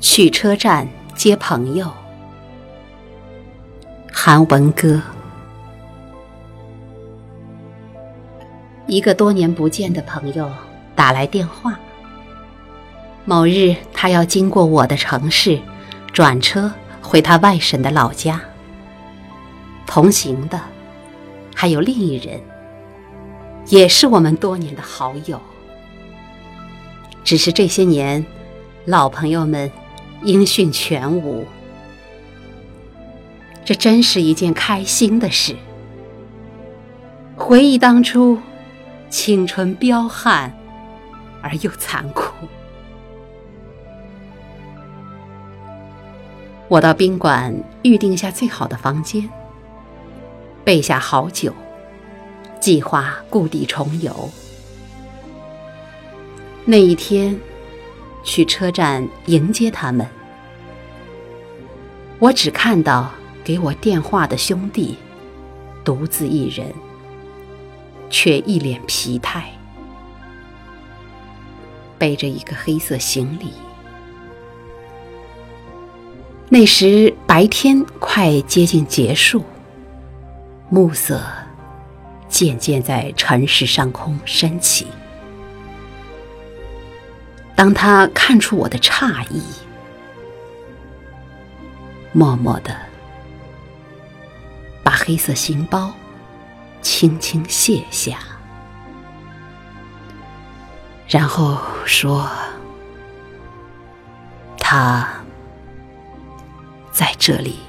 去车站接朋友。韩文歌。一个多年不见的朋友打来电话。某日，他要经过我的城市，转车回他外省的老家。同行的还有另一人，也是我们多年的好友。只是这些年，老朋友们音讯全无。这真是一件开心的事。回忆当初，青春彪悍而又残酷。我到宾馆预定下最好的房间，备下好酒，计划故地重游。那一天，去车站迎接他们，我只看到给我电话的兄弟独自一人，却一脸疲态，背着一个黑色行李。那时白天快接近结束，暮色渐渐在城市上空升起。当他看出我的诧异，默默的把黑色行包轻轻卸下，然后说：“他。”在这里。